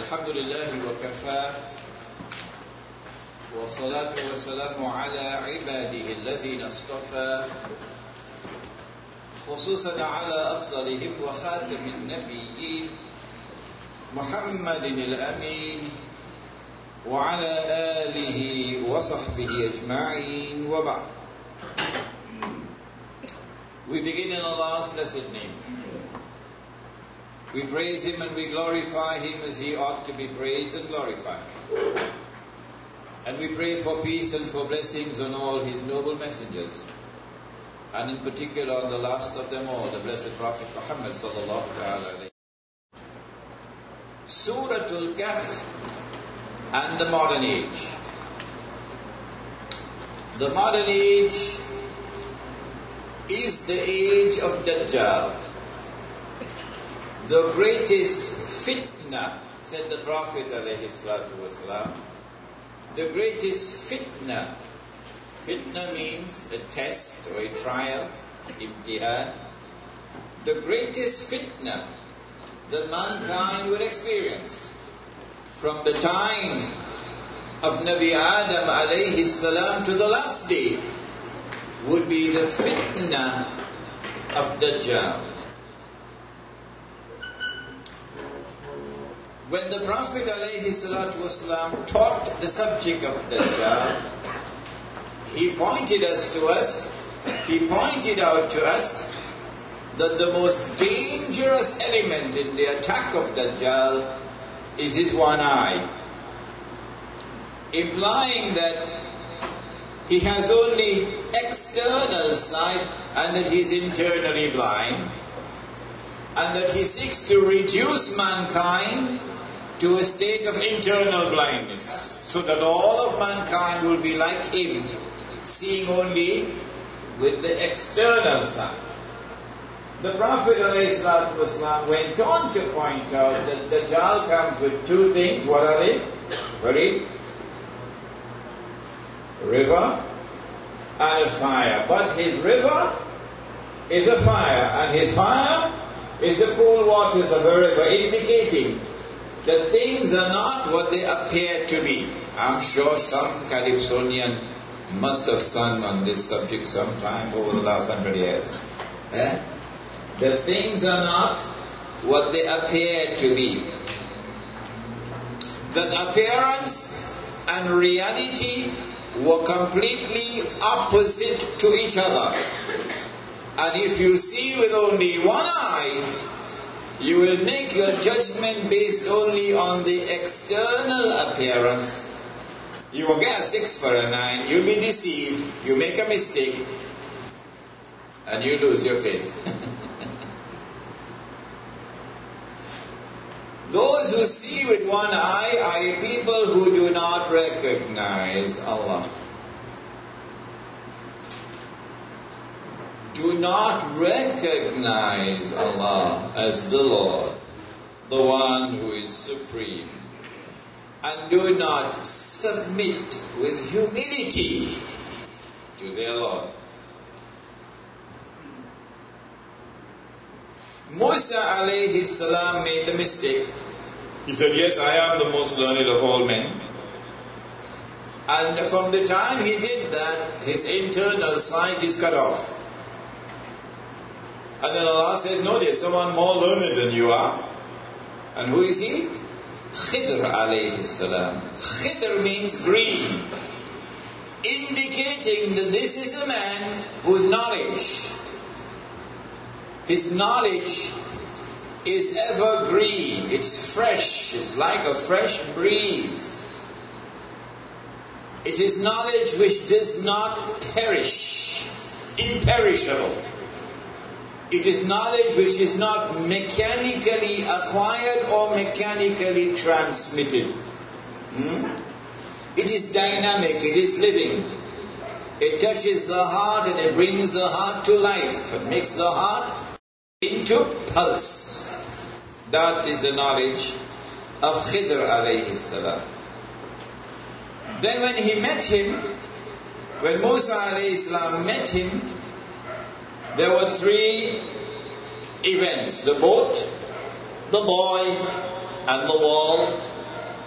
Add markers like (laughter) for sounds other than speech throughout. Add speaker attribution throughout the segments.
Speaker 1: الحمد لله وكفى والصلاة والسلام على عباده الذين اصطفى خصوصا على أفضلهم وخاتم النبيين محمد الأمين وعلى آله وصحبه أجمعين وبعد We begin in Allah's blessed name. We praise Him and we glorify Him as He ought to be praised and glorified. And we pray for peace and for blessings on all His noble messengers. And in particular on the last of them all, the blessed Prophet Muhammad sallallahu sallam. Suratul Kahf and the modern age. The modern age is the age of Dajjal. The greatest fitna, said the Prophet the greatest fitna. Fitna means a test or a trial, imtihan. The greatest fitna that mankind will experience from the time of Nabi Adam alayhi salam to the last day would be the fitna of Dajjal. When the Prophet ﷺ taught the subject of Dajjal, he pointed us to us, he pointed out to us that the most dangerous element in the attack of Dajjal is his one eye, implying that he has only external sight and that he is internally blind, and that he seeks to reduce mankind to a state of internal blindness, so that all of mankind will be like him, seeing only with the external sight. The Prophet ﷺ went on to point out that the Dajjal comes with two things. What are they? Very river and a fire. But his river is a fire, and his fire is the cool waters of a river, indicating that things are not what they appear to be. I'm sure some Calypsonian must have sung on this subject sometime over the last hundred years. Eh? That things are not what they appear to be. That appearance and reality were completely opposite to each other. And if you see with only one eye, you will make your judgment based only on the external appearance. You will get a six for a nine, you'll be deceived, you make a mistake, and you lose your faith. (laughs) Those who see with one eye are people who do not recognize Allah. Do not recognize Allah as the Lord, the one who is supreme. And do not submit with humility to their Lord. Musa alayhi salam made the mistake. He said, Yes, I am the most learned of all men. And from the time he did that, his internal sight is cut off. And then Allah says, No, there's someone more learned than you are. And who is he? Khidr alayhi salam. Khidr means green, indicating that this is a man whose knowledge, his knowledge is evergreen, it's fresh, it's like a fresh breeze. It is knowledge which does not perish, imperishable. It is knowledge which is not mechanically acquired or mechanically transmitted. Hmm? It is dynamic, it is living. It touches the heart and it brings the heart to life and makes the heart into pulse. That is the knowledge of Khidr alayhi salam. Then when he met him, when Musa alayhi salam met him, there were three events the boat, the boy, and the wall.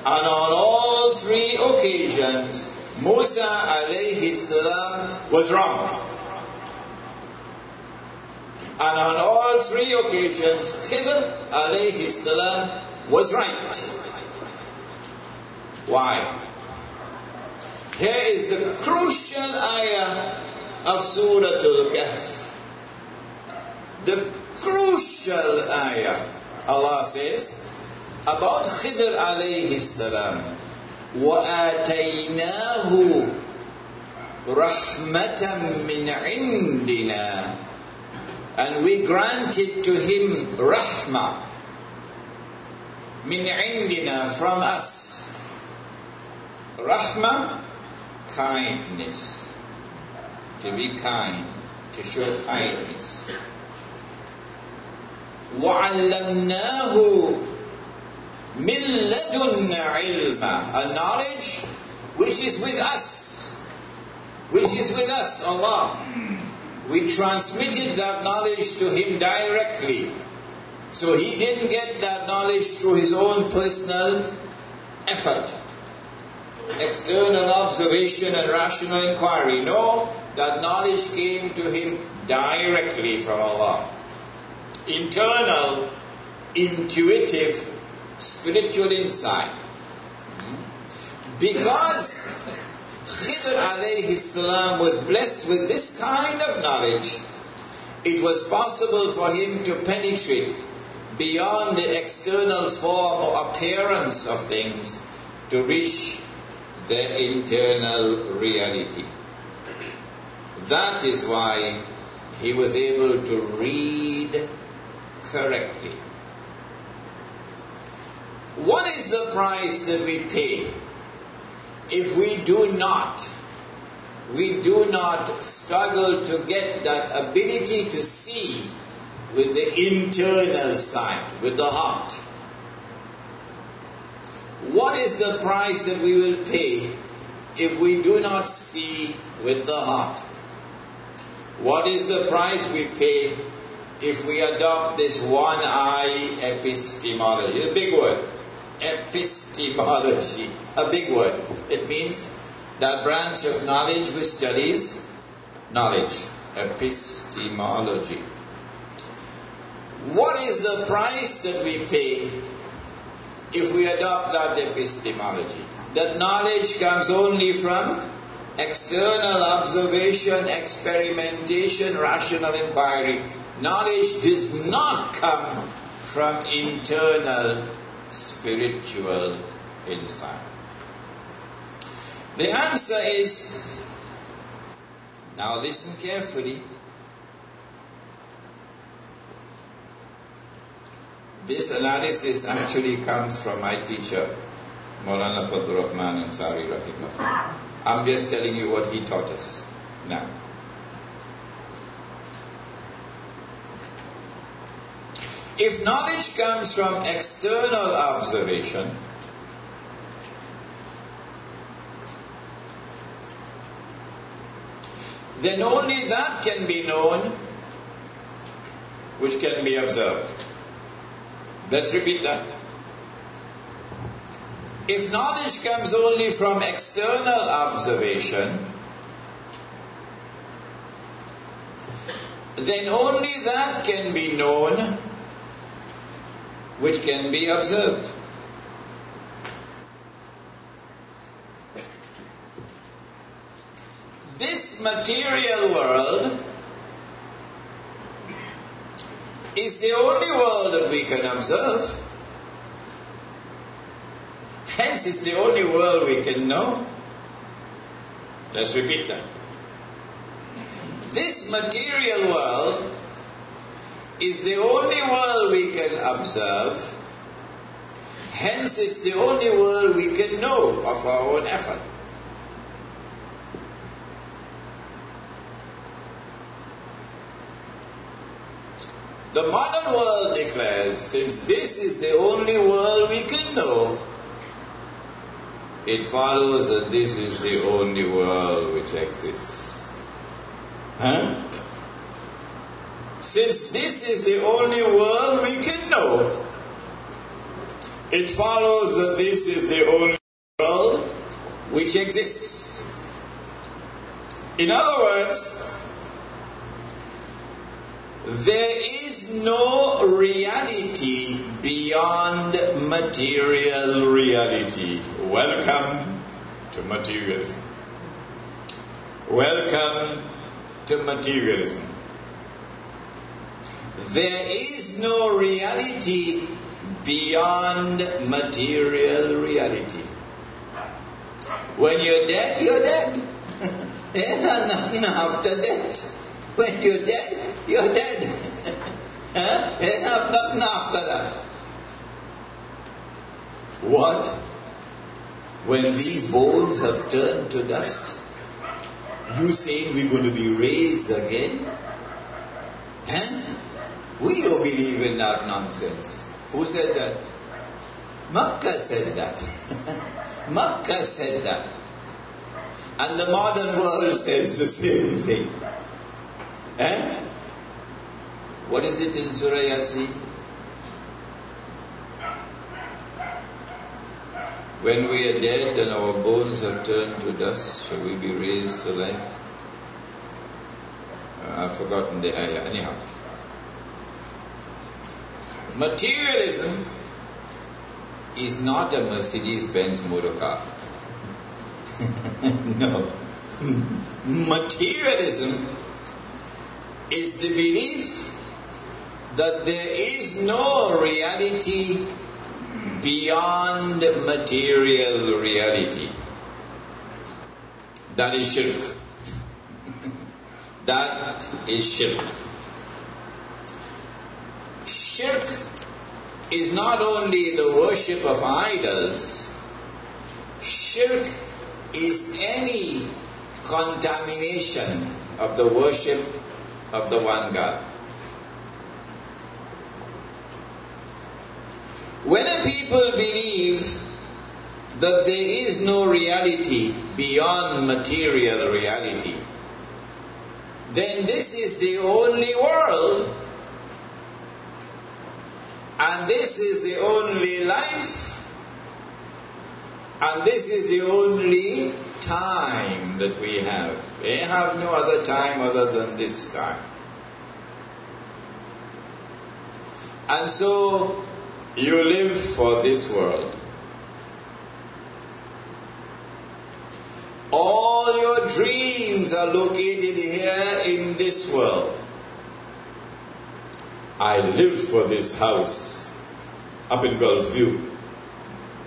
Speaker 1: And on all three occasions, Musa alayhi salam was wrong. And on all three occasions, Khidr alayhi salam was right. Why? Here is the crucial ayah of Surah Al-Kahf The crucial ayah. Allah says about Khidr alayhi salam. وآتيناه رحمة من عندنا and we granted to him rahmah min indina from us rahmah kindness to be kind to show kindness وعلمناه من لدن علما a knowledge which is with us which is with us Allah we transmitted that knowledge to him directly. So he didn't get that knowledge through his own personal effort, external observation and rational inquiry. No, that knowledge came to him directly from Allah. Internal, intuitive, spiritual insight. Because Khidr alayhi salam was blessed with this kind of knowledge, it was possible for him to penetrate beyond the external form or appearance of things to reach the internal reality. That is why he was able to read correctly. What is the price that we pay if we do not, we do not struggle to get that ability to see with the internal sight, with the heart. What is the price that we will pay if we do not see with the heart? What is the price we pay if we adopt this one eye epistemology? A big word epistemology, a big word. It means that branch of knowledge which studies knowledge, epistemology. What is the price that we pay if we adopt that epistemology? That knowledge comes only from external observation, experimentation, rational inquiry. Knowledge does not come from internal spiritual insight? The answer is now listen carefully. This analysis actually comes from my teacher, Maulana Fadlur Rahman Ansari Rahimah. I'm just telling you what he taught us now. If knowledge comes from external observation, then only that can be known which can be observed. Let's repeat that. If knowledge comes only from external observation, then only that can be known which can be observed. This material world is the only world that we can observe. Hence, it's the only world we can know. Let's repeat that. This material world is the only world we can observe. Hence, it's the only world we can know of our own effort. The modern world declares, since this is the only world we can know, it follows that this is the only world which exists. Huh? Since this is the only world we can know, it follows that this is the only world which exists. In other words, there is no reality beyond material reality. Welcome to materialism. Welcome to materialism. There is no reality beyond material reality. When you're dead, you're dead. (laughs) Nothing after death. When you're dead, you're dead. (laughs) huh? Nothing after that. What? When these bones have turned to dust, you saying we're going to be raised again? Huh? We don't believe in that nonsense. Who said that? Makkah said that. (laughs) Makkah said that. And the modern world says the same thing. Eh? What is it in Surah Yasin? When we are dead and our bones have turned to dust, shall we be raised to life? Uh, I've forgotten the ayah. Anyhow. Materialism is not a Mercedes Benz motor car. (laughs) no. Materialism is the belief that there is no reality beyond material reality. That is shirk. (laughs) that is shirk. Shirk is not only the worship of idols, shirk is any contamination of the worship of the one God. When a people believe that there is no reality beyond material reality, then this is the only world and this is the only life. And this is the only time that we have. We have no other time other than this time. And so you live for this world. All your dreams are located here in this world. I live for this house up in Gulf View.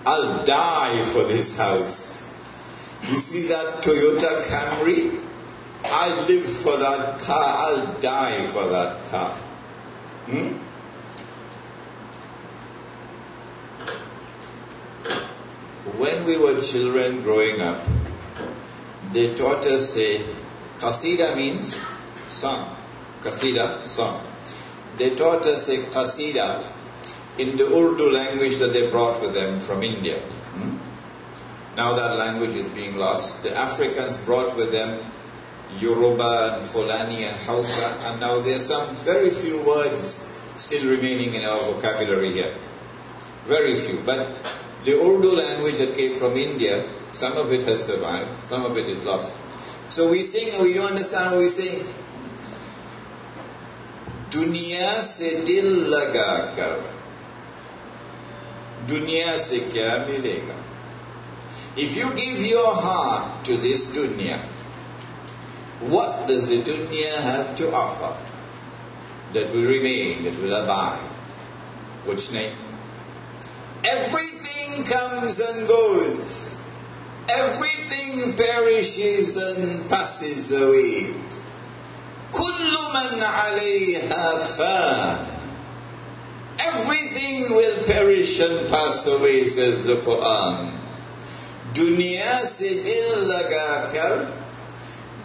Speaker 1: I'll die for this house. You see that Toyota Camry? I live for that car. I'll die for that car. Hmm? When we were children growing up, they taught us a qasida means song. Qasida, song they taught us a qasida in the Urdu language that they brought with them from India. Hmm? Now that language is being lost. The Africans brought with them Yoruba and Fulani and Hausa, and now there are some very few words still remaining in our vocabulary here. Very few. But the Urdu language that came from India, some of it has survived, some of it is lost. So we sing and we don't understand what we sing. दुनिया से दिल लगाकर दुनिया से क्या मिलेगा If you give your heart to this dunya, what does the dunya have to offer that will remain, that will abide? Which name? Everything comes and goes. Everything perishes and passes away. كل من عليها fan. Everything will perish and pass away, says the Quran. दुनिया से दिल लगाकर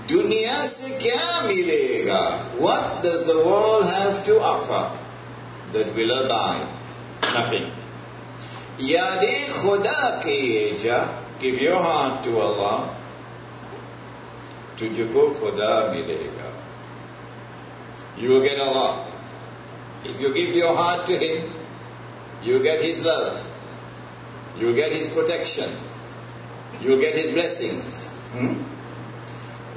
Speaker 1: दुनिया से क्या मिलेगा What does the world have to offer that will abide? Nothing. याद खुदा कीजा Give your heart to Allah. तुझको खुदा मिलेगा you will get Allah. If you give your heart to Him, you get His love. You'll get his protection. You'll get his blessings. Hmm?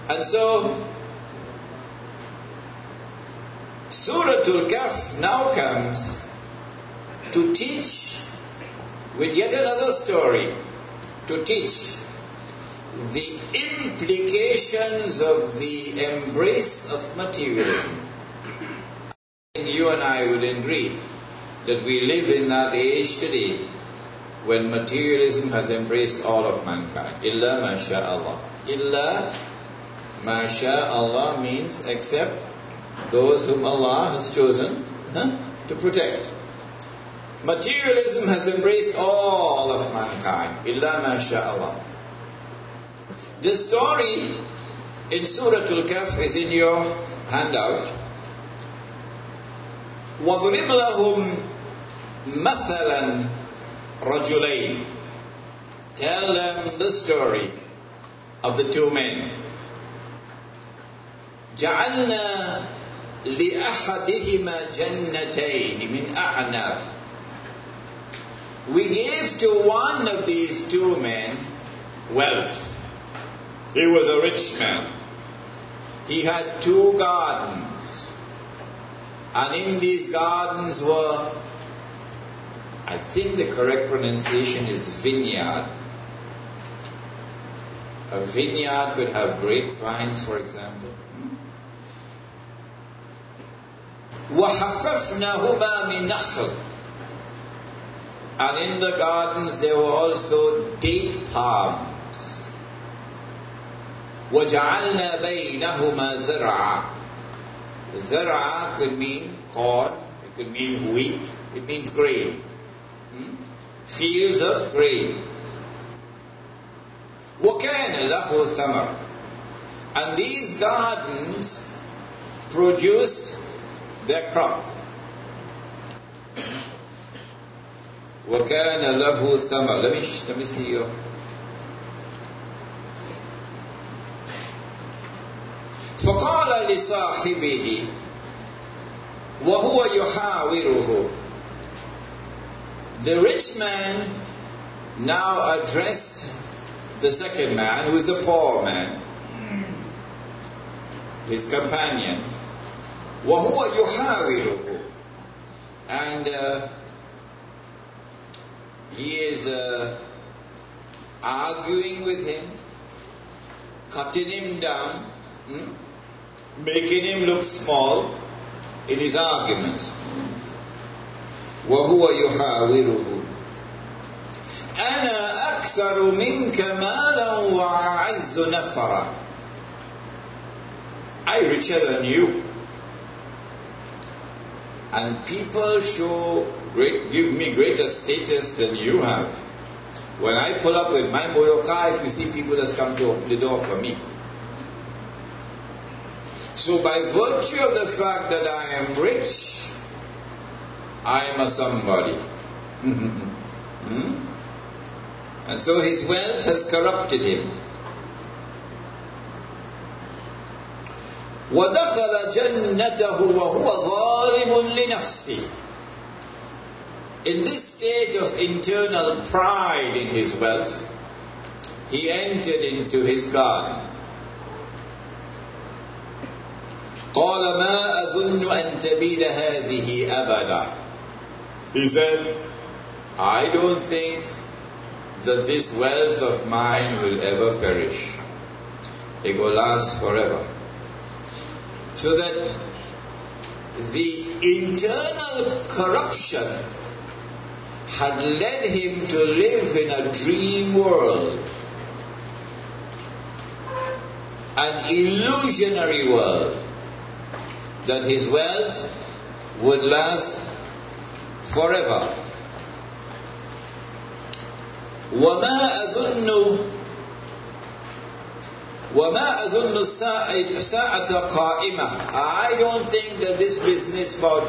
Speaker 1: And so, Surah Al-Kahf now comes to teach with yet another story, to teach the implications of the embrace of materialism. You and I would agree that we live in that age today when materialism has embraced all of mankind. Illa masha'Allah. Illa masha'Allah means except those whom Allah has chosen huh, to protect. Materialism has embraced all of mankind. Illa masha'Allah. The story in Surah Al-Kahf is in your handout. وَضْرِبْ لَهُمْ مَثَلًا رَجُلَيْنِ Tell them the story of the two men. جعلنا لأحدهما جنتين من أعناب We gave to one of these two men wealth. He was a rich man. He had two gardens. And in these gardens were, I think the correct pronunciation is vineyard. A vineyard could have grapevines, for example. وَحَفَفْنَهُمَا مِنْ نَخْلٍ And in the gardens there were also date palms. وَجَعَلْنَا بَيْنَهُمَا زَرْعًا Zara could mean corn, it could mean wheat, it means grain. Hmm? Fields of grain. وَكَانَ لَهُ ثَمَرٌ And these gardens produced their crop. وَكَانَ لَهُ ثَمَرٌ Let me, let me see your فقال لصاحبه وهو يحاوره The rich man now addressed the second man, who is a poor man, his companion. وهو يحاوره And uh, he is uh, arguing with him, cutting him down. Hmm? making him look small in his arguments. وهو يحاوره أنا أكثر منك مالا وأعز نفرا I richer than you. And people show great, give me greater status than you have. When I pull up with my motor car, if you see people that's come to open the door for me, so by virtue of the fact that I am rich, I am a somebody. (laughs) hmm? And so his wealth has corrupted him. ودخل جنته وهو ظالم لنفسه In this state of internal pride in his wealth, he entered into his garden. قال ما أظن أن تبيد هذه أبدا He said, I don't think that this wealth of mine will ever perish. It will last forever. So that the internal corruption had led him to live in a dream world, an illusionary world that his wealth would last forever. وما أظن وما أظن الساعة قائمة I don't think that this business about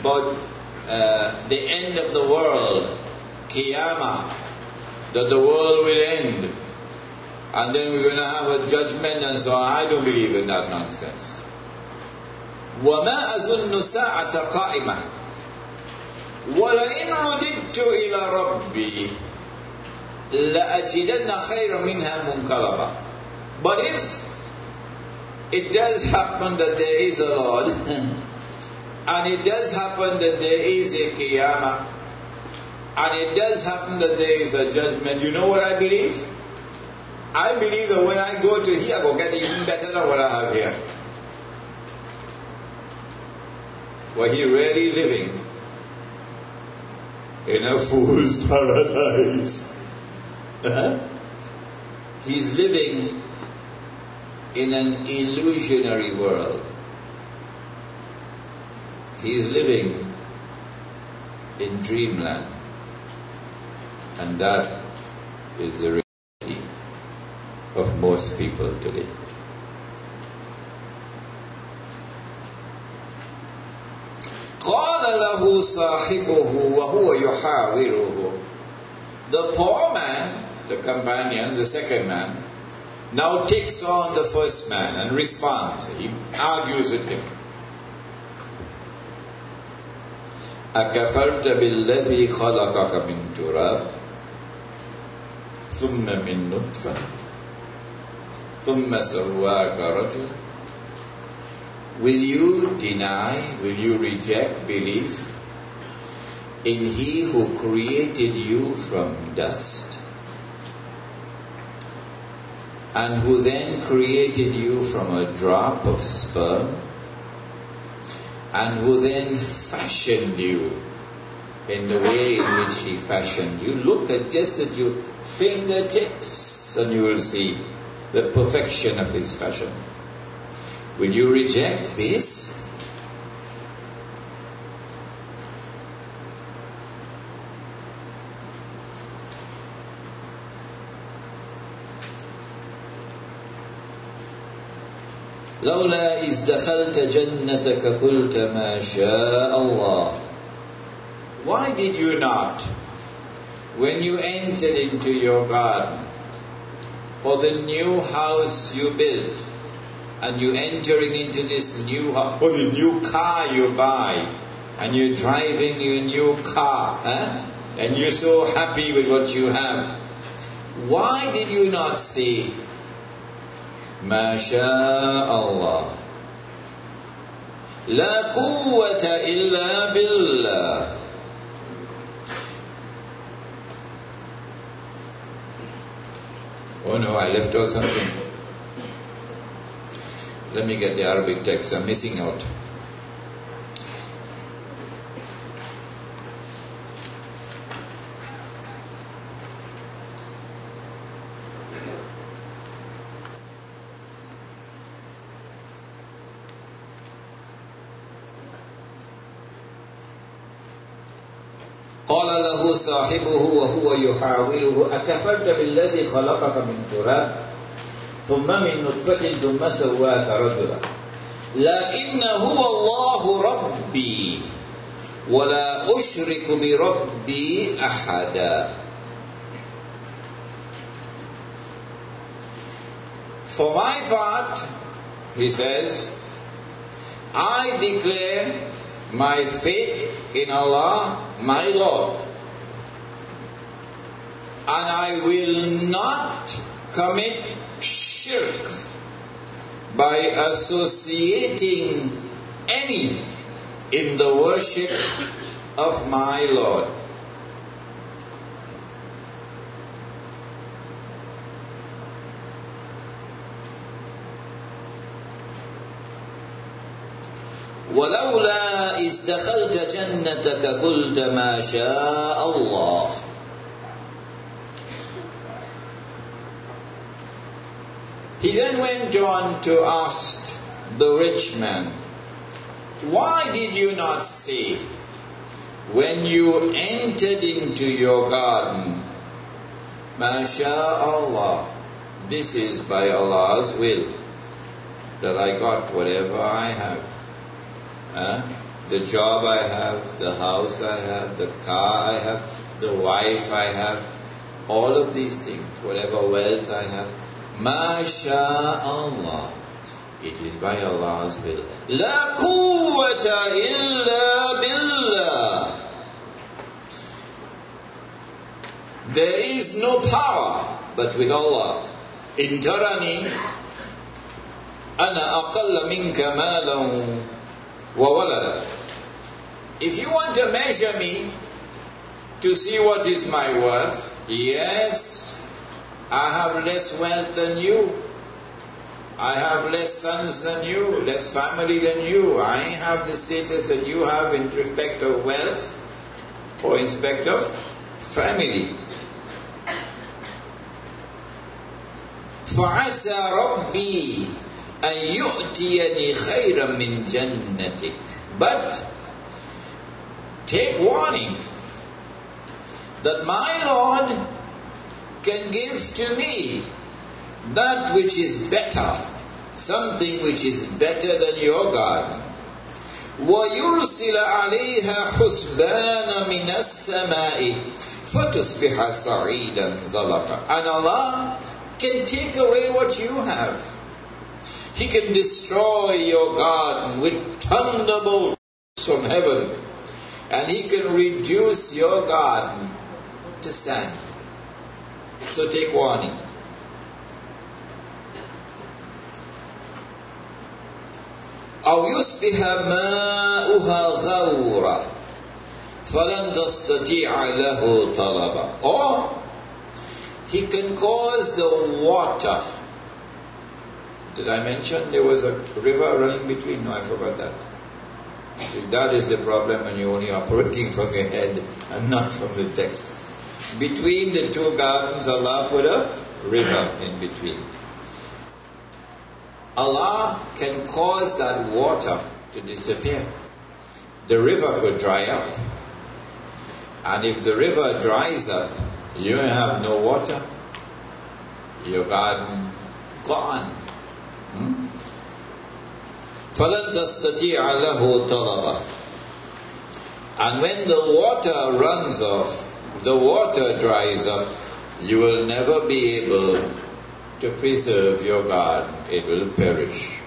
Speaker 1: about uh, the end of the world Qiyamah that the world will end and then we're going to have a judgment and so on I don't believe in that nonsense وما أظن ساعة قائمة وَلَئِنْ رُدِدْتُ إِلَى رَبِّي لَأَجِدَنَّ خَيْرًا مِنْهَا مُنْقَلَبًا But if it does happen that there is a Lord, and it does happen that there is a Qiyamah, and it does happen that there is a judgment, you know what I believe? I believe that when I go to here, I will get even better than what I have here. Were he really living in a fool's (laughs) paradise? He's living in an illusionary world. He is living in dreamland. And that is the reality of most people today. له صاحبه وهو يحاوره The poor man, the companion, the second man, now takes on the first man and responds. He argues with him. أكفرت بالذي خلقك من تراب ثم من نطفة ثم سواك رجلا Will you deny, will you reject belief In He who created you from dust and who then created you from a drop of sperm and who then fashioned you in the way in which He fashioned you? Look at just at your fingertips and you will see the perfection of His fashion. Will you reject this? لولا إذ دخلت جنتك قلت ما شاء الله Why did you not, when you entered into your garden, or the new house you built, and you're entering into this new house, or the new car you buy, and you're driving your new car, huh? and you're so happy with what you have. Why did you not say, ما شاء الله لا قوة إلا بالله Oh no, I left out something. Let me get the Arabic text. I'm missing out. صاحبه وهو يحاوره أكفرت بالذي خلقك من تراب؟ ثم من نطفة ثم سواك رجلا. لكن هو الله ربي ولا أشرك بربي أحدا. For my part, he says, I declare my faith in Allah, my Lord. And I will not commit shirk by associating any in the worship of my Lord. ولولا إذ دخلت جنتك قلت ما شاء الله He then went on to ask the rich man, Why did you not say, when you entered into your garden, MashaAllah, this is by Allah's will that I got whatever I have. Huh? The job I have, the house I have, the car I have, the wife I have, all of these things, whatever wealth I have, MashaAllah. It is by Allah's will. La quwwata illa billah. There is no power but with Allah. In tarani, ana aqalla minka malan wa. If you want to measure me to see what is my worth, yes, I have less wealth than you. I have less sons than you, less family than you. I have the status that you have in respect of wealth or in respect of family. فعسى ربي أن يؤتيني خيرا من جنتك but take warning that my Lord can give to me that which is better, something which is better than your garden. ويرسل عليها حسبان من السماء فتصبح صعيدا زلقا and Allah can take away what you have He can destroy your garden with thunderbolts from heaven and He can reduce your garden to sand so take warning أو يصبح ماؤها غورا فلن تستطيع له طلبا or he can cause the water did I mention there was a river running between no I forgot that that is the problem when you're only operating from your head and not from the text between the two gardens Allah put a river in between Allah can cause that water to disappear. The river could dry up. And if the river dries up, you have no water. Your garden gone. Hmm? فَلَن تَسْتَطِيعَ لَهُ طَلَبًا And when the water runs off, the water dries up, you will never be able to preserve your garden, it will perish.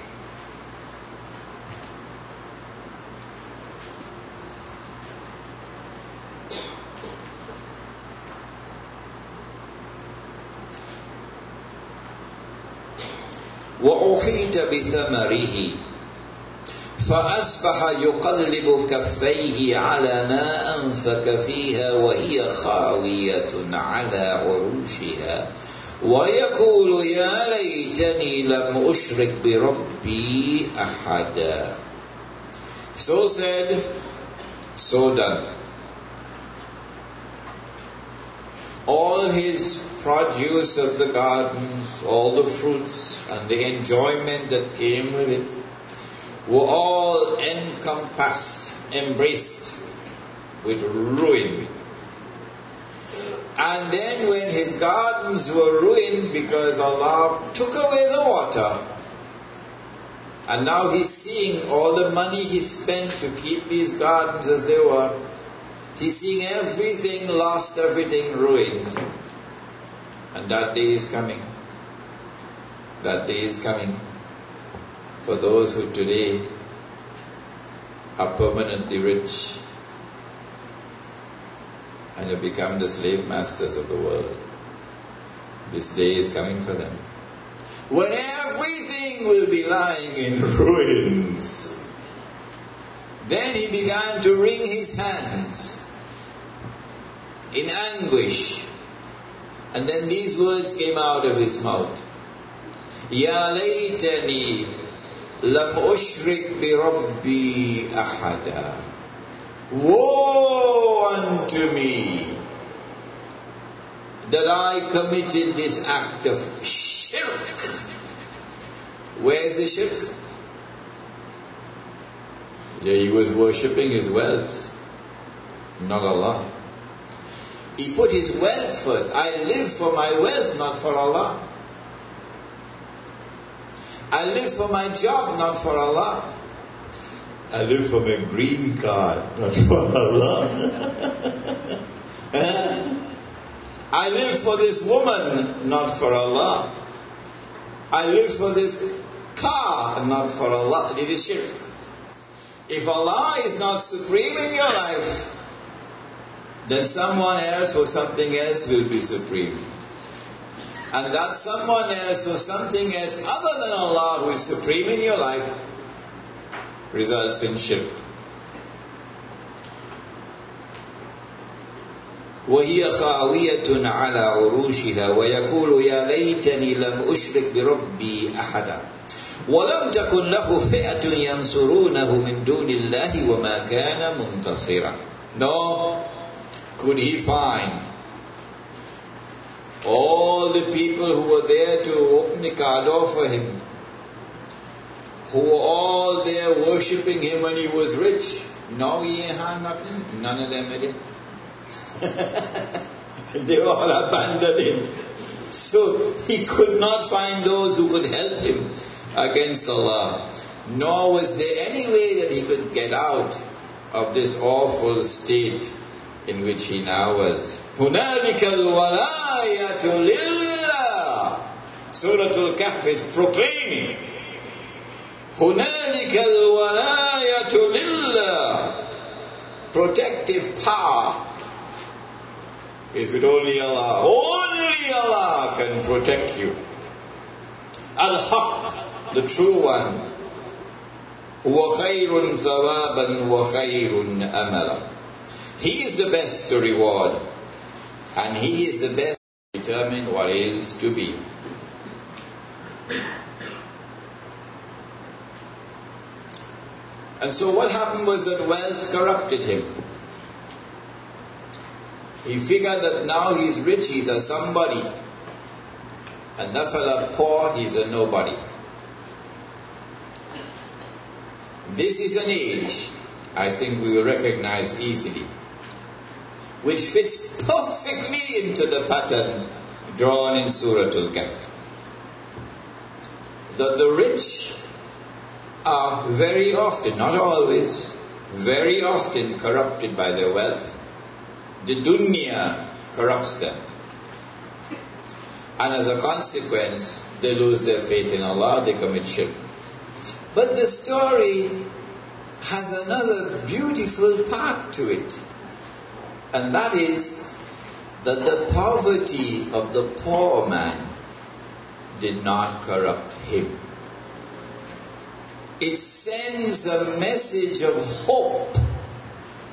Speaker 1: وأحيط بثمره فأصبح يقلب كفيه على ما أنفك فيها وهي خاوية على عروشها ويقول يا ليتني لم أشرك بربي أحدا So said, so done. All his produce of the gardens, all the fruits and the enjoyment that came with it were all encompassed, embraced with ruin and then when his gardens were ruined because Allah took away the water, and now he's seeing all the money he spent to keep these gardens as they were, he's seeing everything lost, everything ruined. And that day is coming. That day is coming for those who today are permanently rich and have become the slave masters of the world. This day is coming for them. When everything will be lying in (laughs) ruins. Then he began to wring his hands in anguish. And then these words came out of his mouth. Ya laytani lam ushrik bi rabbi ahada. Woe unto me that I committed this act of shirk. Where's the shirk? Yeah, he was worshipping his wealth, not Allah. He put his wealth first. I live for my wealth, not for Allah. I live for my job, not for Allah. I live for my green card, not for Allah. (laughs) I live for this woman, not for Allah. I live for this car, not for Allah. It is shirk. If Allah is not supreme in your life, then someone else or something else will be supreme And that someone else or something else other than Allah who is supreme in your life results in shirk. وهي خاوية على عروشها ويقول يا ليتني لم أشرك بربي أحدا ولم تكن له فئة ينصرونه من دون الله وما كان منتصرا No, could he find all the people who were there to open the door for him, who were all there worshipping him when he was rich? Now he had nothing. None of them had it. (laughs) they all abandoned him. So he could not find those who could help him against Allah. Nor was there any way that he could get out of this awful state in which he now was. هنالك الولاية لله Surah Al-Kahf is proclaiming هنالك الولاية لله protective power is with only Allah. Only Allah can protect you. Al-Haq, the true one. هو خير ثوابا وخير أملا. he is the best to reward, and He is the best to determine what is to be. And so what happened was that wealth corrupted him. He figured that now he's rich, he's a somebody. And fella poor, he's a nobody. This is an age I think we will recognize easily, which fits (laughs) perfectly into the pattern drawn in Surah Al-Kahf. That the rich are very often, not always, very often corrupted by their wealth the dunya corrupts them. And as a consequence, they lose their faith in Allah, they commit shirk. But the story has another beautiful part to it. And that is that the poverty of the poor man did not corrupt him. It sends a message of hope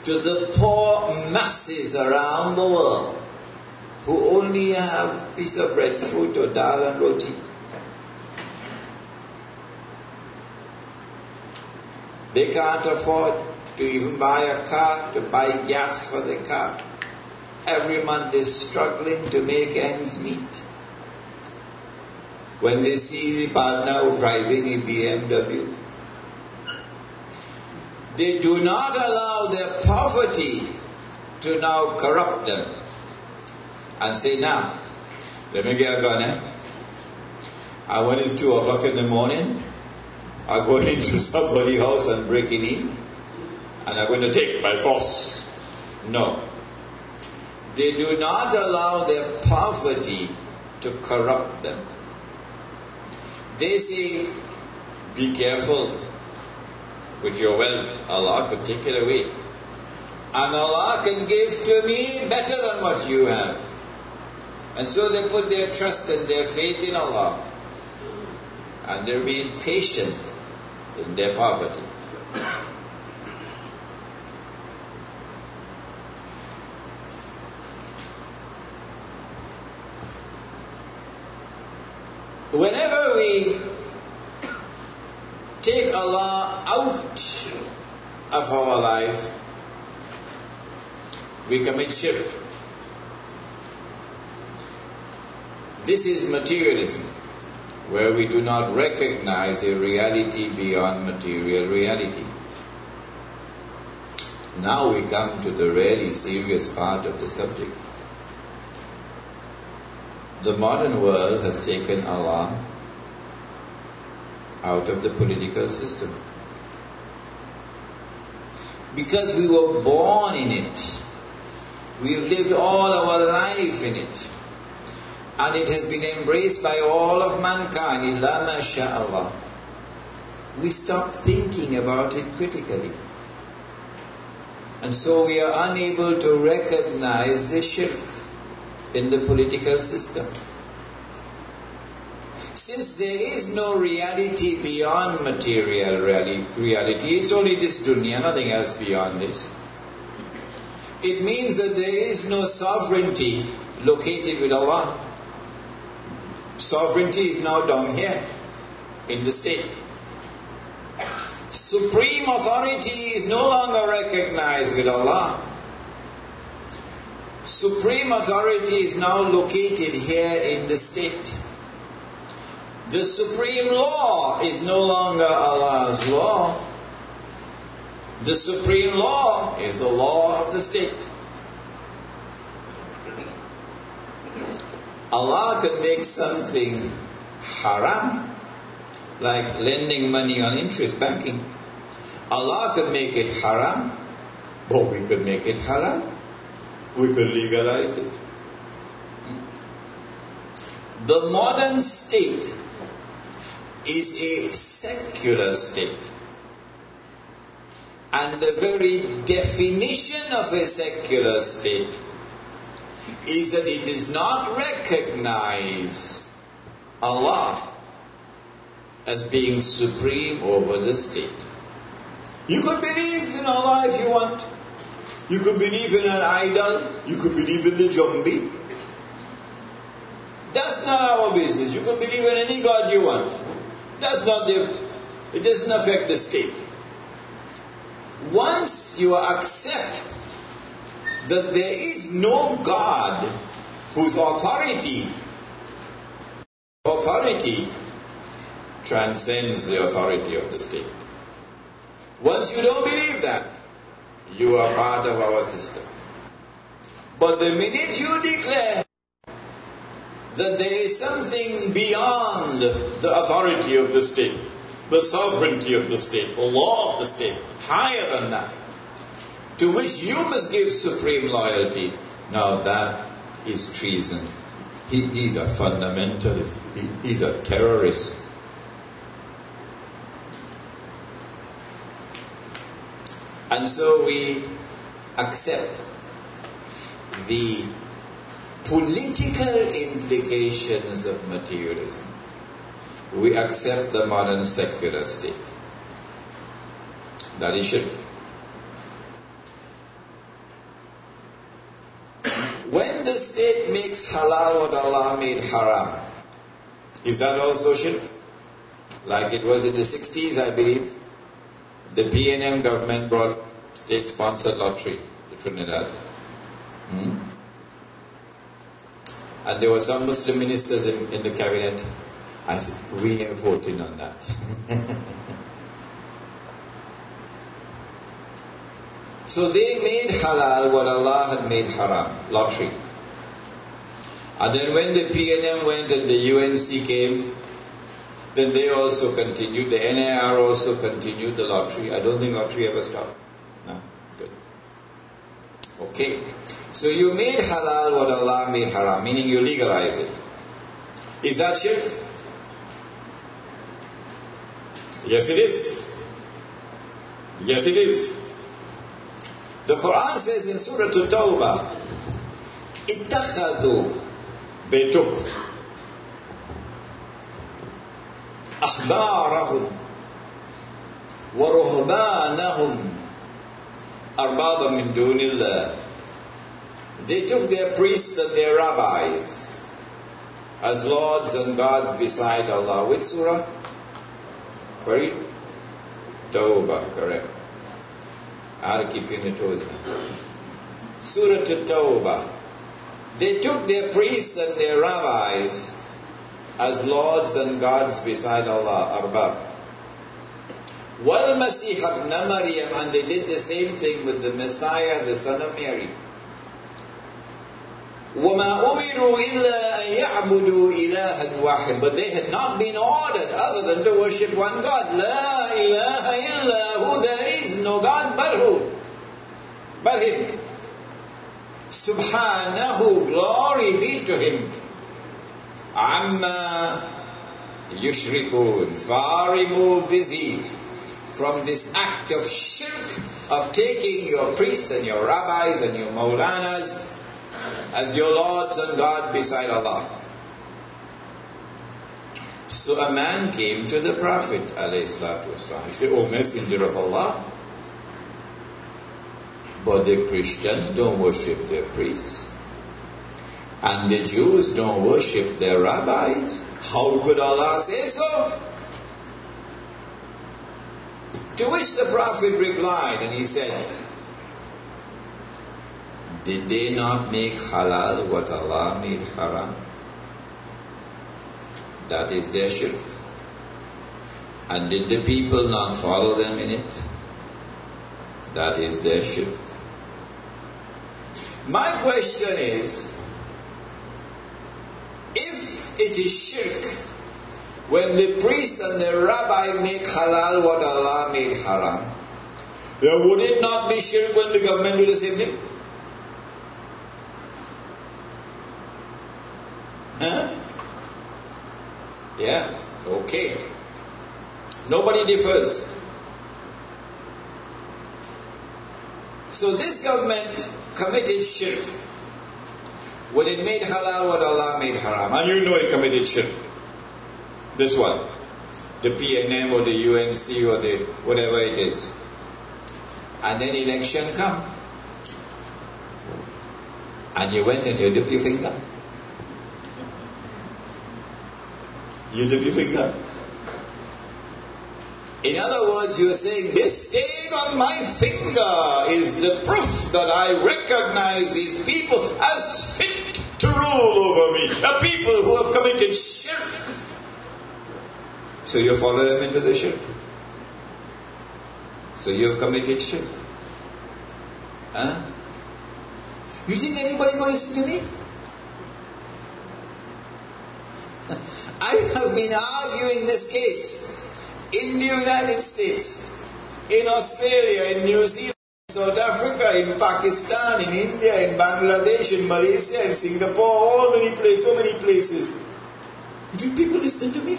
Speaker 1: to the poor masses around the world who only have piece of breadfruit or dal and roti. They can't afford to even buy a car, to buy gas for the car. Every month is struggling to make ends meet. When they see the partner driving a BMW, they do not allow their poverty to now corrupt them and say, now, let me get a gun, eh? And when it's 2 o'clock in the morning, I'm going (laughs) into somebody's house and breaking in, and I'm going to take by force. No. They do not allow their poverty to corrupt them. They say, be careful with your wealth. Allah could take it away. And Allah can give to me better than what you have. And so they put their trust and their faith in Allah. And they remain patient in their poverty. Whenever we take Allah out of our life, we commit shirk. This is materialism, where we do not recognize a reality beyond material reality. Now we come to the really serious part of the subject. The modern world has taken Allah out of the political system. Because we were born in it. We've lived all our life in it. And it has been embraced by all of mankind, illa masha'Allah. We stop thinking about it critically. And so we are unable to recognize the shirk in the political system. Since there is no reality beyond material reality, it's only this dunya, nothing else beyond this. It means that there is no sovereignty located with Allah. Sovereignty is now down here in the state. Supreme authority is no longer recognized with Allah. Supreme authority is now located here in the state. The supreme law is no longer Allah's law. The supreme law is the law of the state. Allah could make something haram, like lending money on interest, banking. Allah could make it haram, but we could make it halal. We could legalize it. The modern state is a secular state. And the very definition of a secular state is that it does not recognize Allah as being supreme over the state. You could believe in Allah if you want. You could believe in an idol. You could believe in the jumbie. That's not our business. You could believe in any God you want. That's not it doesn't affect the state. Once you accept that there is no God whose authority, authority transcends the authority of the state. Once you don't believe that, you are part of our system. But the minute you declare that there is something beyond the authority of the state, the sovereignty of the state, the law of the state, higher than that, to which you must give supreme loyalty. Now that is treason. He, he's a fundamentalist. He, he's a terrorist. And so we accept the political implications of materialism. We accept the modern secular state. That is shirk. When the state makes halal what Allah made haram, is that also shirk? Like it was in the 60s, I believe, the PNM government brought state-sponsored lottery to Trinidad. Hmm? And there were some Muslim ministers in, in the cabinet. I said, we are voting on that. (laughs) so they made halal what Allah had made haram, lottery. And then when the PNM went and the UNC came, then they also continued, the NAR also continued the lottery. I don't think lottery ever stopped. No, good. Okay. So you made halal what Allah made haram, meaning you legalize it. Is that shirk? Yes, it is. Yes, it is. The Quran says in Surah At-Tawbah, اتخذوا they took أحبارهم ورهبانهم أربابا من دون الله they took their priests and their rabbis as lords and gods beside Allah. Which surah? Sorry? Tawbah, correct. I'll keep you in your toes now. Surah Tawbah. They took their priests and their rabbis as lords and gods beside Allah, Arbab. Wal Masih ibn Maryam, and they did the same thing with the Messiah, the son of Mary. وَمَا أُمِرُوا إِلَّا أَن يَعْبُدُوا إِلَهًا وَاحِدًا But they had not been ordered other than to worship one God. لَا إِلَهَ إِلَّا هُ There is no God but who? But Him. Subhanahu, glory be to Him. Amma yushrikun, far removed is He from this act of shirk of taking your priests and your rabbis and your maulanas as your lords and God beside Allah. So a man came to the Prophet والسلام. He said, O Messenger of Allah, but the Christians don't worship their priests. And the Jews don't worship their rabbis. How could Allah say so? To which the Prophet replied, and he said, did they not make halal what Allah made haram? That is their shirk. And did the people not follow them in it? That is their shirk. My question is, if it is shirk, when the priest and the rabbi make halal what Allah made haram, then would it not be shirk when the government do the same thing? Huh? Yeah, okay. Nobody differs. So this government committed shirk when it made halal what Allah made haram. And you know it committed shirk. This one. The PNM or the UNC or the whatever it is. And then election come. And you went and you dip your finger. You finger. In other words, you are saying this stain on my finger is the proof that I recognize these people as fit to rule over me. A people who have committed shirk. So you follow them into the shirk. So you have committed shirk. Huh? You think anybody will listen to me? I have been arguing this case in the United States, in Australia, in New Zealand, South Africa, in Pakistan, in India, in Bangladesh, in Malaysia, in Singapore, all many places, so many places. Do people listen to me?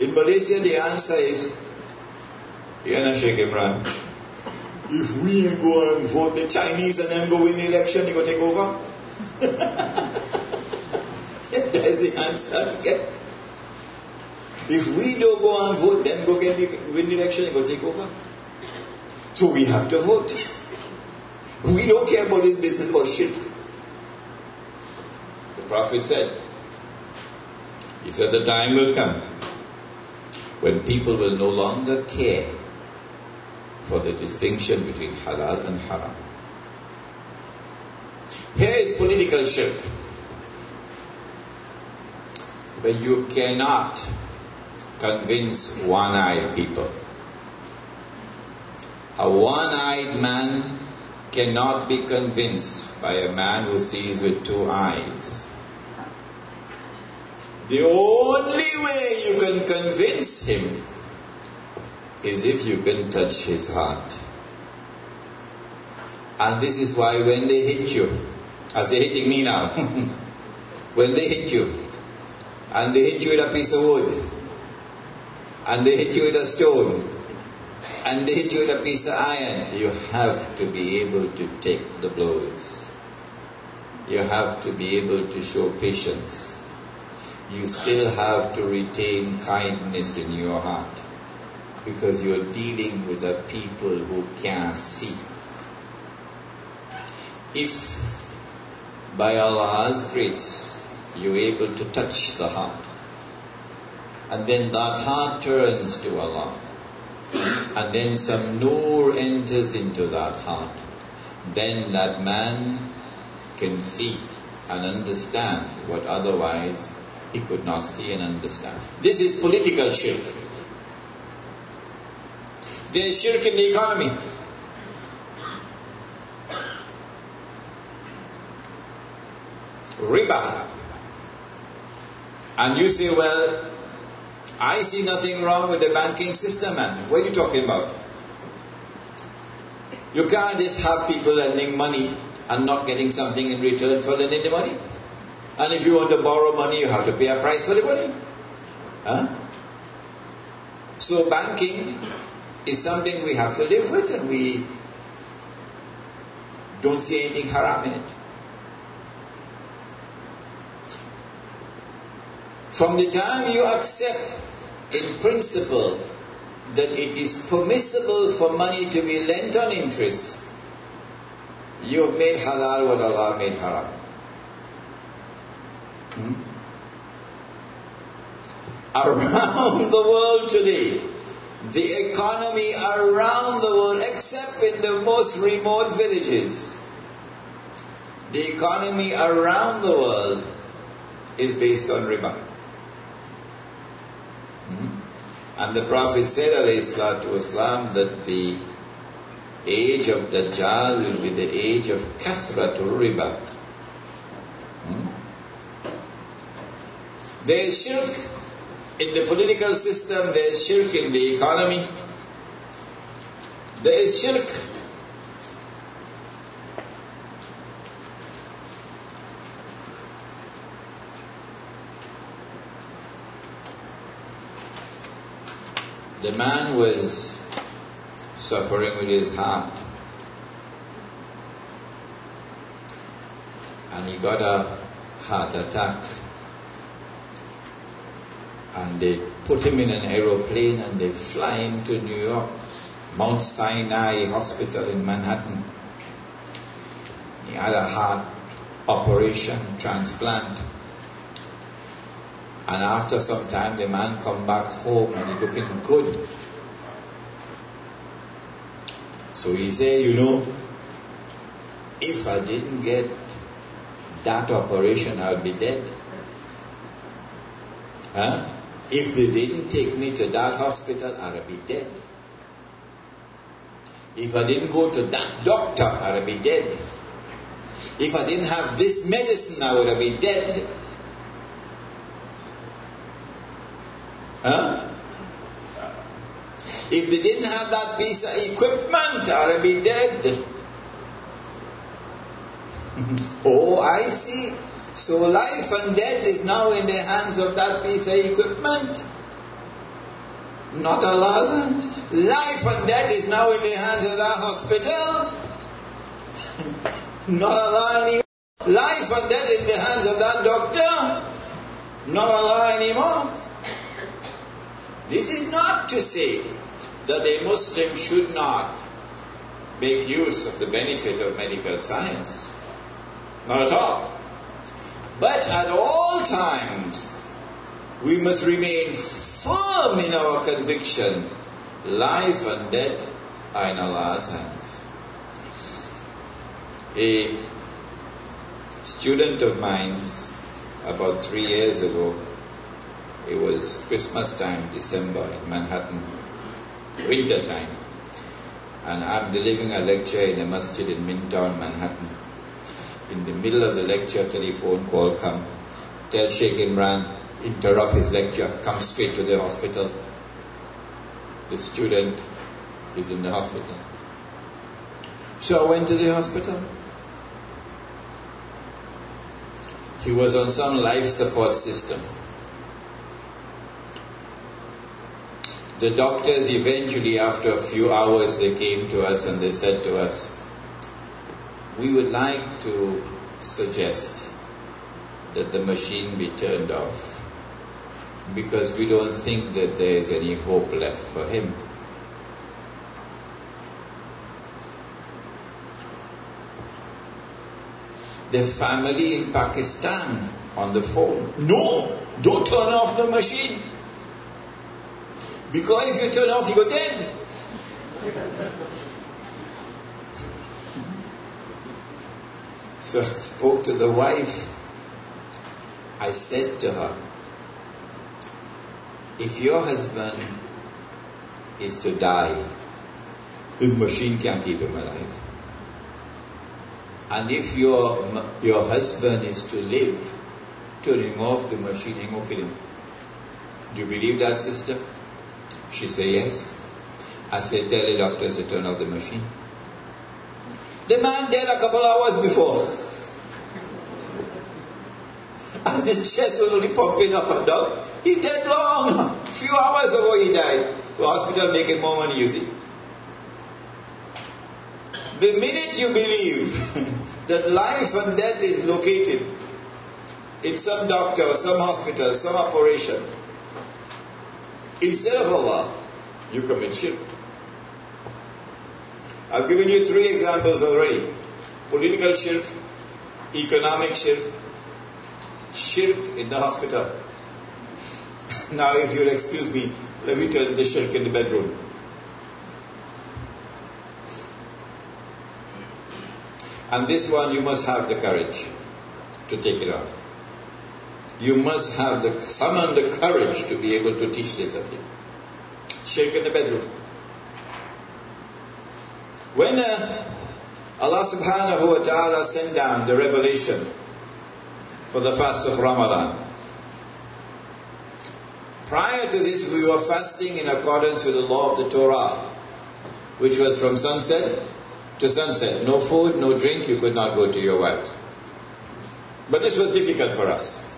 Speaker 1: In Malaysia, the answer is, yeah, Sheikh Imran. If we go and vote the Chinese and then go win the election, they go take over. (laughs) That's the answer. If we don't go and vote, then go get the, win the election and go take over. So we have to vote. We don't care about this business about shirk. The Prophet said, he said the time will come when people will no longer care for the distinction between halal and haram. Here is political shirk. But you cannot convince one-eyed people. A one-eyed man cannot be convinced by a man who sees with two eyes. The only way you can convince him is if you can touch his heart. And this is why when they hit you, as they're hitting me now, (laughs) when they hit you, and they hit you with a piece of wood, and they hit you with a stone, and they hit you with a piece of iron, you have to be able to take the blows. You have to be able to show patience. You still have to retain kindness in your heart because you're dealing with a people who can't see. If by Allah's grace you're able to touch the heart, and then that heart turns to Allah, and then some nur enters into that heart, then that man can see and understand what otherwise he could not see and understand. This is political shirk. There is shirk in the economy. Riba. And you say, well, I see nothing wrong with the banking system, man. What are you talking about? You can't just have people lending money and not getting something in return for lending the money. And if you want to borrow money, you have to pay a price for the money. Huh? So banking is something we have to live with and we don't see anything haram in it. From the time you accept in principle that it is permissible for money to be lent on interest, you have made halal what Allah made haram. Hmm? Around the world today, the economy around the world, except in the most remote villages, the economy around the world is based on riba. And the Prophet said, والسلام, that the age of Dajjal will be the age of Kathratul Riba. Hmm? There is shirk in the political system, there is shirk in the economy, there is shirk The man was suffering with his heart. And he got a heart attack. And they put him in an aeroplane and they fly him to New York, Mount Sinai Hospital in Manhattan. He had a heart operation, transplant. And after some time, the man come back home and he looking good. So he say, you know, if I didn't get that operation, I'll be dead. Huh? If they didn't take me to that hospital, I'll be dead. If I didn't go to that doctor, I'll be dead. If I didn't have this medicine, I would be dead. Huh? If they didn't have that piece of equipment, I'd be dead. (laughs) oh, I see. So life and death is now in the hands of that piece of equipment. Not Allah's hands. Life and death is now in the hands of that hospital. (laughs) Not Allah anymore. Life and death in the hands of that doctor. Not Allah anymore. This is not to say that a Muslim should not make use of the benefit of medical science. Not at all. But at all times, we must remain firm in our conviction life and death are in Allah's hands. A student of mine, about three years ago, it was Christmas time, December in Manhattan, winter time. And I'm delivering a lecture in a masjid in Midtown, Manhattan. In the middle of the lecture, telephone call come. Tell Sheikh Imran, interrupt his lecture, come straight to the hospital. The student is in the hospital. So I went to the hospital. He was on some life support system. The doctors eventually, after a few hours, they came to us and they said to us, we would like to suggest that the machine be turned off because we don't think that there is any hope left for him. The family in Pakistan on the phone, no, don't turn off the machine. Because if you turn off, you go dead. So I spoke to the wife. I said to her, if your husband is to die, the machine can't keep him alive. And if your, your husband is to live, turning off the machine gonna kill him. Do you believe that, sister? She said, yes. I said, tell the doctors to turn off the machine. The man died a couple hours before. (laughs) and his chest was only pumping up and down. He died long. A (laughs) few hours ago he died. the hospital making more money, you see. The minute you believe (laughs) that life and death is located in some doctor or some hospital, some operation, instead of Allah, you commit shirk. I've given you three examples already. Political shirk, economic shirk, shirk in the hospital. (laughs) now if you'll excuse me, let me turn the shirk in the bedroom. And this one you must have the courage to take it on. You must have the summon the courage to be able to teach this subject. Shirk in the bedroom. When uh, Allah subhanahu wa ta'ala sent down the revelation for the fast of Ramadan, prior to this we were fasting in accordance with the law of the Torah, which was from sunset to sunset. No food, no drink, you could not go to your wives. But this was difficult for us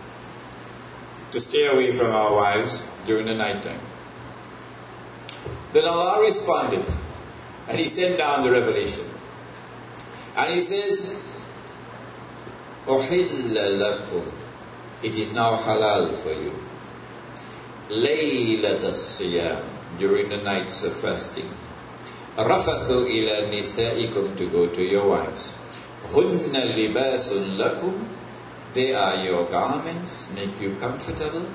Speaker 1: to stay away from our wives during the night time. Then Allah responded and He sent down the revelation. And He says, lakum. It is now halal for you. Laylat siyam during the nights of fasting. Rafathu ila nisaikum to go to your wives. Hunna libasun lakum They are your garments, make you comfortable.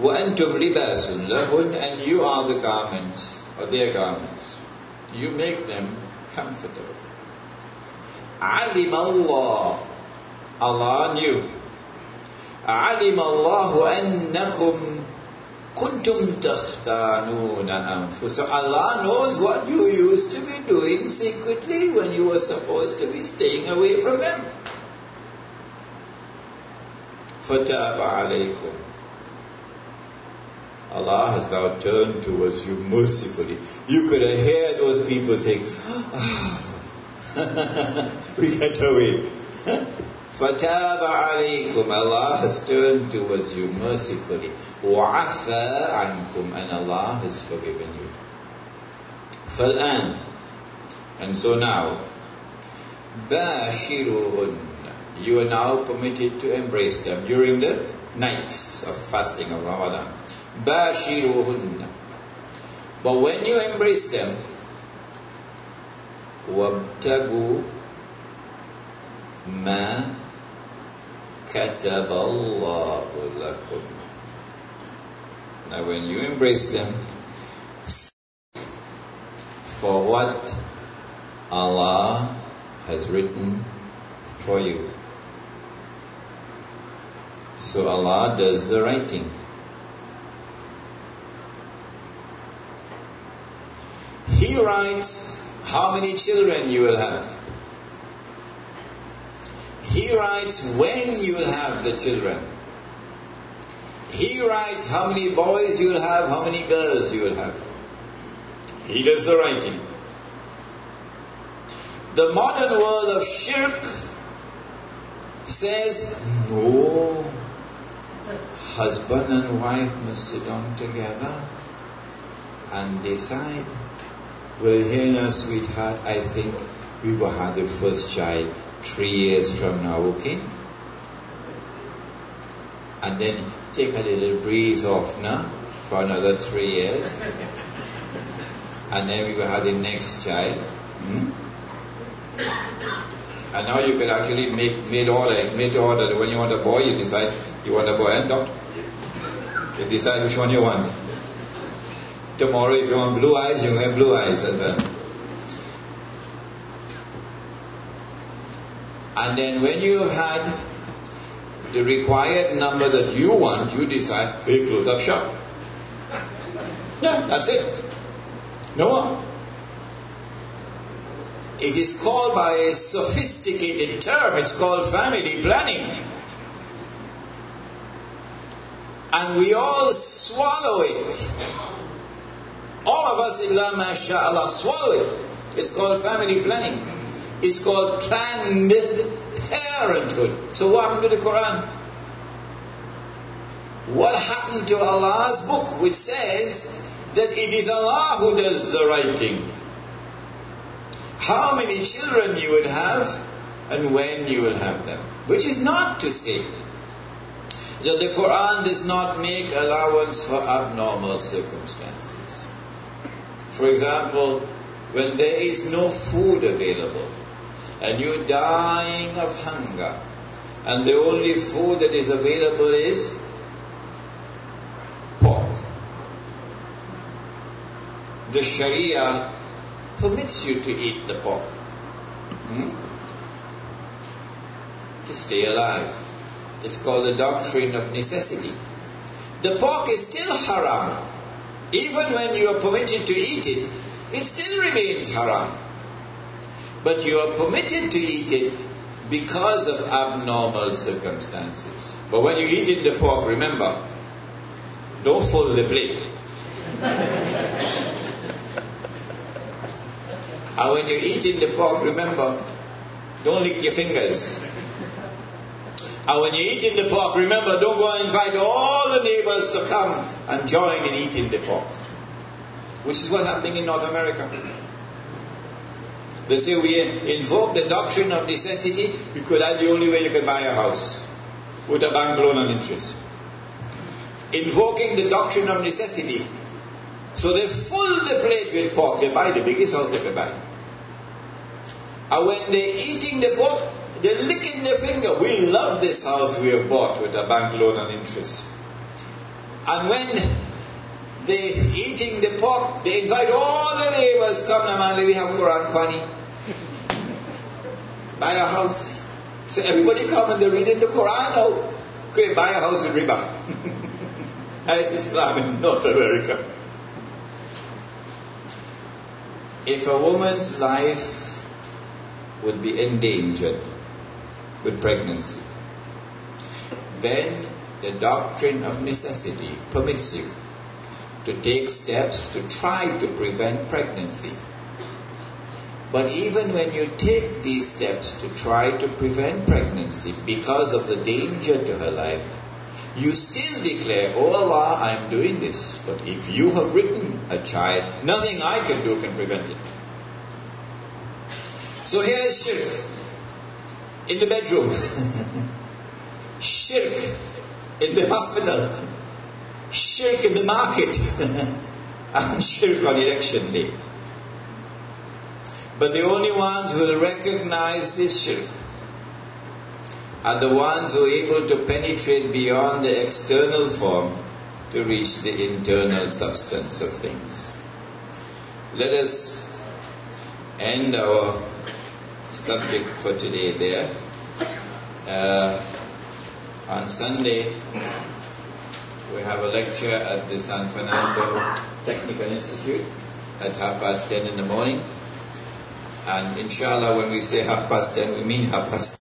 Speaker 1: وَأَنْتُمْ لِبَاسٌ لَهُنْ And you are the garments, or their garments. You make them comfortable. عَلِمَ اللَّهُ Allah knew. عَلِمَ اللَّهُ أَنَّكُمْ كُنْتُمْ تَخْتَانُونَ أَنفُسَ Allah knows what you used to be doing secretly when you were supposed to be staying away from them. فَتَابَ عَلَيْكُمْ Allah has now turned towards you mercifully. You could have heard those people saying, ah, (laughs) we get away. (laughs) فَتَابَ عَلَيْكُمْ Allah has turned towards you mercifully. وَعَفَى عَنْكُمْ And Allah has forgiven you. فَالْآنِ And so now, بَاشِرُهُنَّ You are now permitted to embrace them during the nights of fasting of Ramadan. بَاشِرُهُنَّ But when you embrace them, وَابْتَغُوا مَا كَتَبَ اللَّهُ لَكُمْ Now when you embrace them, for what Allah has written for you. So Allah does the writing. He writes how many children you will have. He writes when you will have the children. He writes how many boys you will have, how many girls you will have. He does the writing. The modern world of shirk says, no, husband and wife must sit down together and decide well, here now, sweetheart, I think we will have the first child three years from now, okay? And then take a little breeze off now for another three years. And then we will have the next child. Hmm? And now you can actually make made order, made order. When you want a boy, you decide you want a boy and doctor. You decide which one you want. Tomorrow, if you want blue eyes, you have blue eyes as well. And then when you had the required number that you want, you decide, hey, close up shop. Yeah, that's it. No more. It is called by a sophisticated term, it's called family planning. And we all swallow it. All of us, illa masha'Allah, swallow it. It's called family planning. It's called planned parenthood. So what happened to the Quran? What happened to Allah's book which says that it is Allah who does the writing? How many children you would have and when you will have them. Which is not to say that the Quran does not make allowance for abnormal circumstances. For example, when there is no food available and you're dying of hunger and the only food that is available is pork. The Sharia permits you to eat the pork. Hmm? To stay alive. It's called the doctrine of necessity. The pork is still haram. Even when you are permitted to eat it, it still remains haram. But you are permitted to eat it because of abnormal circumstances. But when you eat in the pork, remember, don't fold the plate. (laughs) and when you eat in the pork, remember, don't lick your fingers. And when you eat in the pork, remember, don't go and invite all the neighbors to come and join in eating the pork. Which is what's happening in North America. They say we invoke the doctrine of necessity because that's the only way you can buy a house with a bank loan and interest. Invoking the doctrine of necessity. So they fill the plate with pork. They buy the biggest house they can buy. And when they're eating the pork, they're licking their finger. We love this house we have bought with a bank loan and interest. And when they're eating the pork, they invite all the neighbors, come man, we have Quran Khwani. Buy a house. So everybody come and they're reading the Quran now. Okay, buy a house in Riba. As (laughs) Islam in North America. If a woman's life would be endangered with pregnancy, then the doctrine of necessity permits you to take steps to try to prevent pregnancy. But even when you take these steps to try to prevent pregnancy because of the danger to her life, you still declare, Oh Allah, I am doing this. But if you have written a child, nothing I can do can prevent it. So here is shirk in the bedroom, shirk in the hospital, shirk in the market, (laughs) and shirk on election day. But the only ones who will recognize this shirk are the ones who are able to penetrate beyond the external form to reach the internal substance of things. Let us end our subject for today there. Uh, on Sunday, we have a lecture at the San Fernando Technical Institute at half past ten in the morning. And inshallah, when we say half past ten, we mean half past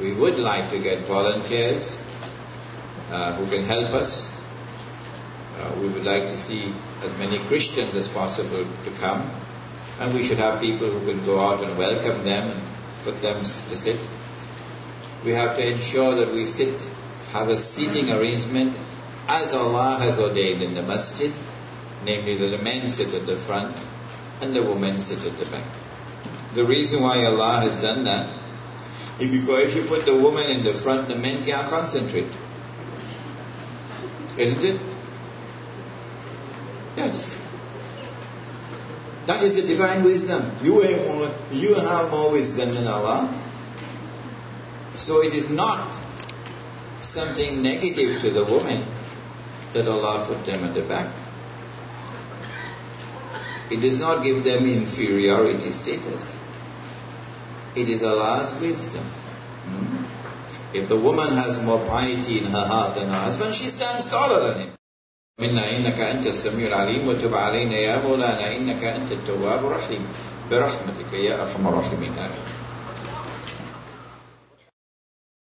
Speaker 1: we would like to get volunteers uh, who can help us. Uh, we would like to see as many Christians as possible to come. And we should have people who can go out and welcome them and put them to sit. We have to ensure that we sit, have a seating arrangement as Allah has ordained in the masjid, namely that the men sit at the front and the women sit at the back. The reason why Allah has done that because if you put the woman in the front, the men can't concentrate. Isn't it? Yes. That is the divine wisdom. You have more, you have more wisdom than Allah. So it is not something negative to the woman that Allah put them at the back. It does not give them inferiority status. It is Allah's wisdom. Hmm? If the woman has more piety in her heart than her husband, she stands taller than him. منا إنك أنت السميع العليم وتب علينا يا مولانا إنك أنت التواب الرحيم. برحمتك يا أرحم الراحمين. آمين.